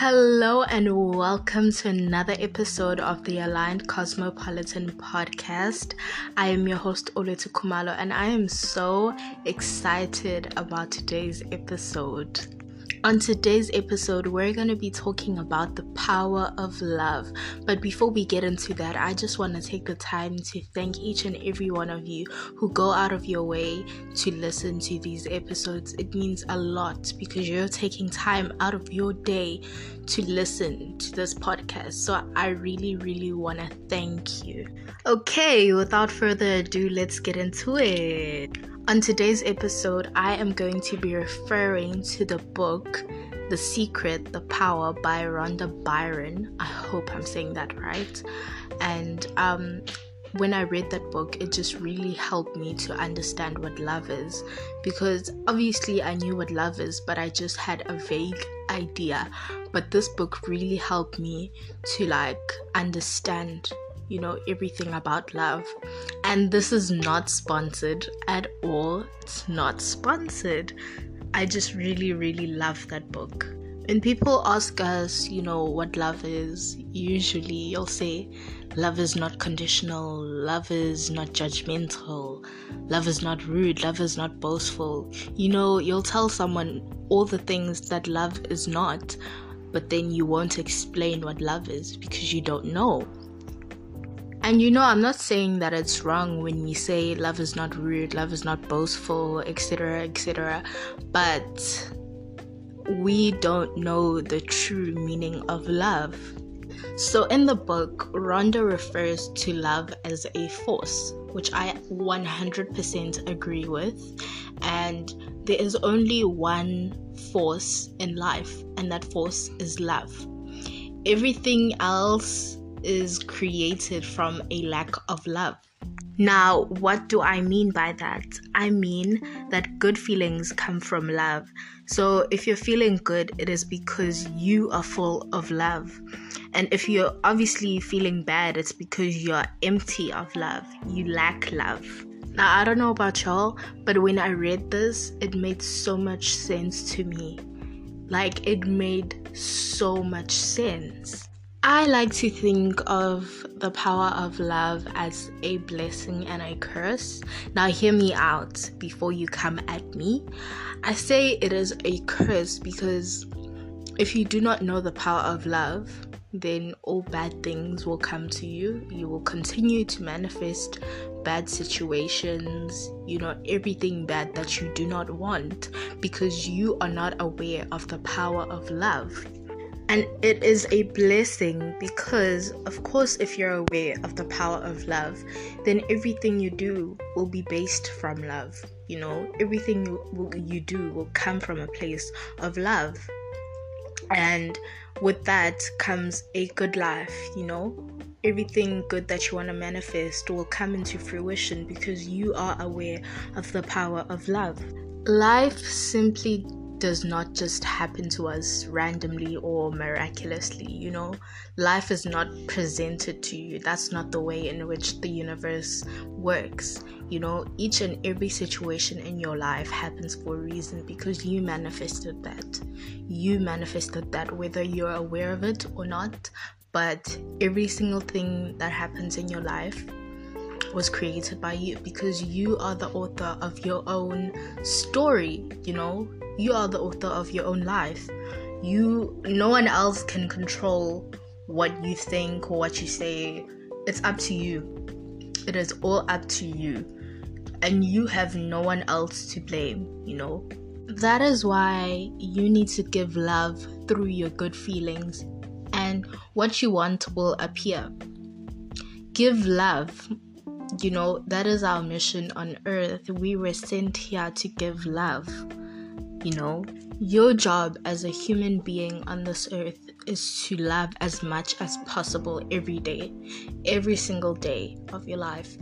Hello and welcome to another episode of the Aligned Cosmopolitan podcast. I am your host Oletu Kumalo and I am so excited about today's episode. On today's episode, we're going to be talking about the power of love. But before we get into that, I just want to take the time to thank each and every one of you who go out of your way to listen to these episodes. It means a lot because you're taking time out of your day to listen to this podcast. So I really, really want to thank you. Okay, without further ado, let's get into it. On today's episode, I am going to be referring to the book The Secret, The Power by Rhonda Byron. I hope I'm saying that right. And um, when I read that book, it just really helped me to understand what love is. Because obviously, I knew what love is, but I just had a vague idea. But this book really helped me to like understand you know, everything about love. And this is not sponsored at all. It's not sponsored. I just really, really love that book. When people ask us, you know, what love is, usually you'll say, love is not conditional, love is not judgmental, love is not rude, love is not boastful. You know, you'll tell someone all the things that love is not, but then you won't explain what love is because you don't know. And you know, I'm not saying that it's wrong when we say love is not rude, love is not boastful, etc., etc., but we don't know the true meaning of love. So, in the book, Rhonda refers to love as a force, which I 100% agree with. And there is only one force in life, and that force is love. Everything else is created from a lack of love. Now, what do I mean by that? I mean that good feelings come from love. So, if you're feeling good, it is because you are full of love. And if you're obviously feeling bad, it's because you're empty of love. You lack love. Now, I don't know about y'all, but when I read this, it made so much sense to me. Like, it made so much sense. I like to think of the power of love as a blessing and a curse. Now, hear me out before you come at me. I say it is a curse because if you do not know the power of love, then all bad things will come to you. You will continue to manifest bad situations, you know, everything bad that you do not want because you are not aware of the power of love. And it is a blessing because, of course, if you're aware of the power of love, then everything you do will be based from love. You know, everything you, you do will come from a place of love. And with that comes a good life, you know. Everything good that you want to manifest will come into fruition because you are aware of the power of love. Life simply does not just happen to us randomly or miraculously. You know, life is not presented to you. That's not the way in which the universe works. You know, each and every situation in your life happens for a reason because you manifested that. You manifested that whether you're aware of it or not. But every single thing that happens in your life was created by you because you are the author of your own story, you know? You are the author of your own life. You no one else can control what you think or what you say. It's up to you. It is all up to you. And you have no one else to blame, you know? That is why you need to give love through your good feelings, and what you want will appear. Give love. You know, that is our mission on earth. We were sent here to give love. You know, your job as a human being on this earth is to love as much as possible every day, every single day of your life.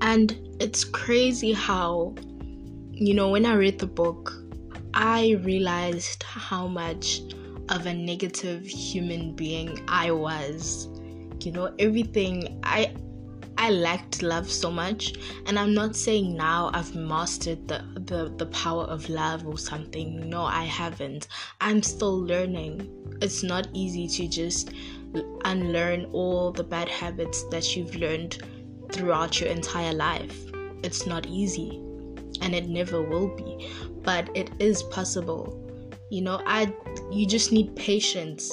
And it's crazy how, you know, when I read the book, I realized how much of a negative human being I was. You know, everything I I lacked love so much, and I'm not saying now I've mastered the, the the power of love or something. No, I haven't. I'm still learning. It's not easy to just unlearn all the bad habits that you've learned throughout your entire life. It's not easy, and it never will be, but it is possible. You know, I you just need patience.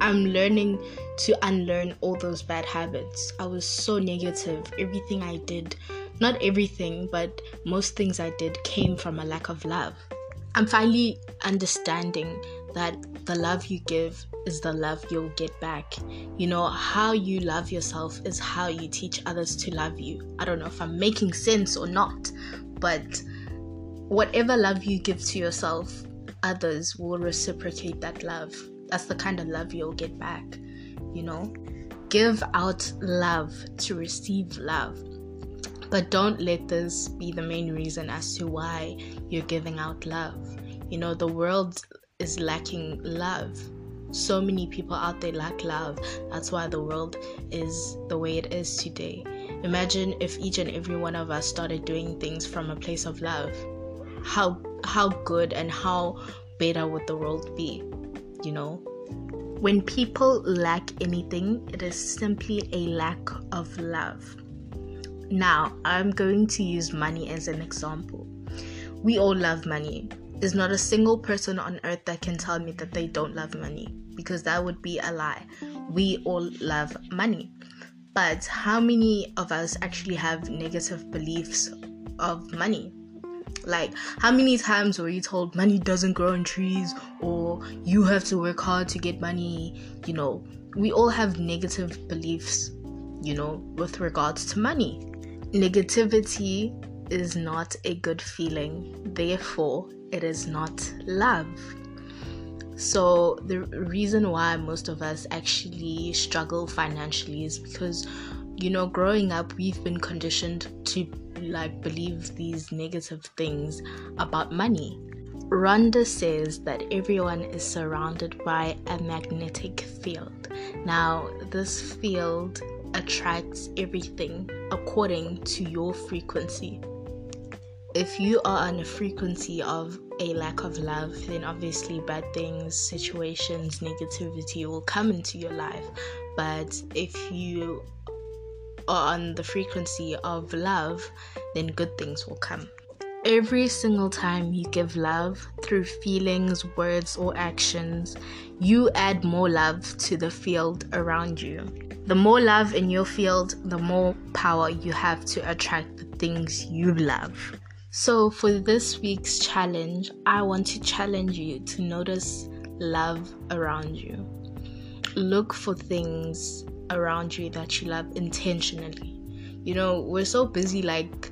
I'm learning to unlearn all those bad habits. I was so negative. Everything I did, not everything, but most things I did came from a lack of love. I'm finally understanding that the love you give is the love you'll get back. You know, how you love yourself is how you teach others to love you. I don't know if I'm making sense or not, but whatever love you give to yourself, others will reciprocate that love. That's the kind of love you'll get back you know? Give out love to receive love. But don't let this be the main reason as to why you're giving out love. You know the world is lacking love. So many people out there lack love. That's why the world is the way it is today. Imagine if each and every one of us started doing things from a place of love. How how good and how better would the world be you know when people lack anything, it is simply a lack of love. Now, I'm going to use money as an example. We all love money. There's not a single person on earth that can tell me that they don't love money because that would be a lie. We all love money. But how many of us actually have negative beliefs of money? Like, how many times were you told money doesn't grow on trees or you have to work hard to get money? You know, we all have negative beliefs, you know, with regards to money. Negativity is not a good feeling, therefore, it is not love. So, the reason why most of us actually struggle financially is because, you know, growing up, we've been conditioned to like believe these negative things about money. Rhonda says that everyone is surrounded by a magnetic field. Now, this field attracts everything according to your frequency. If you are on a frequency of a lack of love, then obviously bad things, situations, negativity will come into your life. But if you on the frequency of love, then good things will come. Every single time you give love through feelings, words, or actions, you add more love to the field around you. The more love in your field, the more power you have to attract the things you love. So, for this week's challenge, I want to challenge you to notice love around you. Look for things around you that you love intentionally. You know, we're so busy like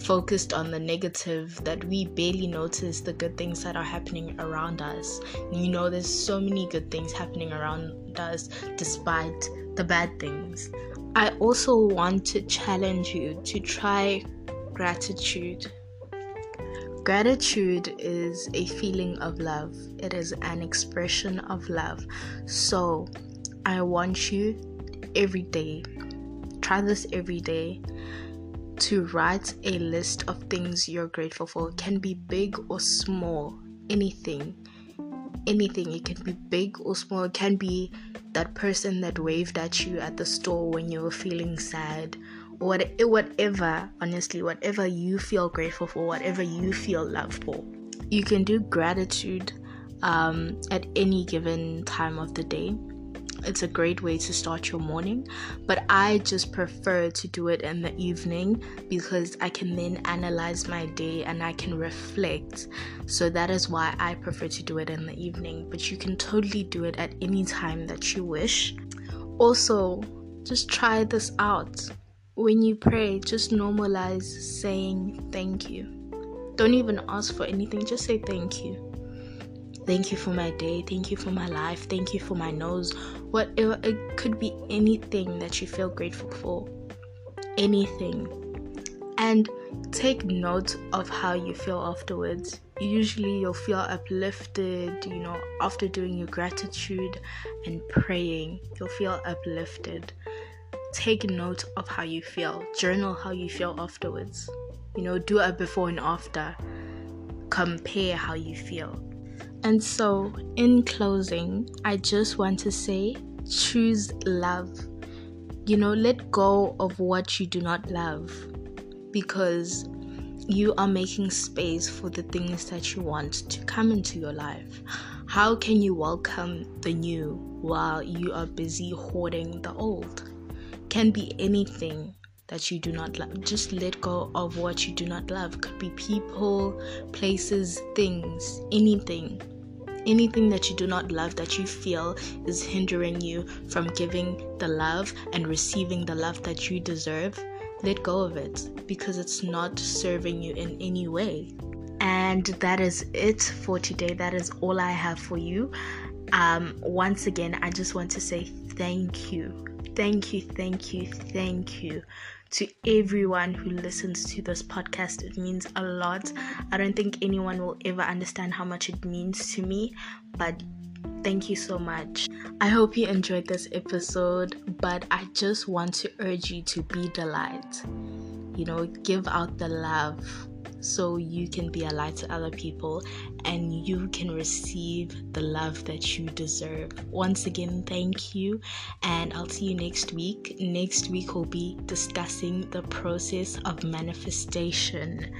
focused on the negative that we barely notice the good things that are happening around us. You know, there's so many good things happening around us despite the bad things. I also want to challenge you to try gratitude. Gratitude is a feeling of love, it is an expression of love. So, I want you every day. Try this every day to write a list of things you're grateful for. It can be big or small, anything. Anything. It can be big or small. It can be that person that waved at you at the store when you were feeling sad. What, whatever, honestly, whatever you feel grateful for, whatever you feel loved for. You can do gratitude um, at any given time of the day it's a great way to start your morning, but I just prefer to do it in the evening because I can then analyze my day and I can reflect. So that is why I prefer to do it in the evening, but you can totally do it at any time that you wish. Also, just try this out. When you pray, just normalize saying thank you. Don't even ask for anything, just say thank you. Thank you for my day. Thank you for my life. Thank you for my nose. Whatever it could be anything that you feel grateful for. Anything. And take note of how you feel afterwards. Usually you'll feel uplifted, you know, after doing your gratitude and praying. You'll feel uplifted. take note of how you feel, journal how you feel afterwards. You know, do a before and after, compare how you feel. And so, in closing, I just want to say choose love. You know, let go of what you do not love because you are making space for the things that you want to come into your life. How can you welcome the new while you are busy hoarding the old? Can be anything that you do not love. Just let go of what you do not love. Could be people, places, things, anything. Anything that you do not love that you feel is hindering you from giving the love and receiving the love that you deserve let go of it because it's not serving you in any way. And that is it for today. That is all I have for you. Um, once again, I just want to say thank you. Thank you, thank you, thank you to everyone who listens to this podcast. It means a lot. I don't think anyone will ever understand how much it means to me, but Thank you so much. I hope you enjoyed this episode, but I just want to urge you to be the light. You know, give out the love so you can be a light to other people and you can receive the love that you deserve. Once again, thank you, and I'll see you next week. Next week, we'll be discussing the process of manifestation.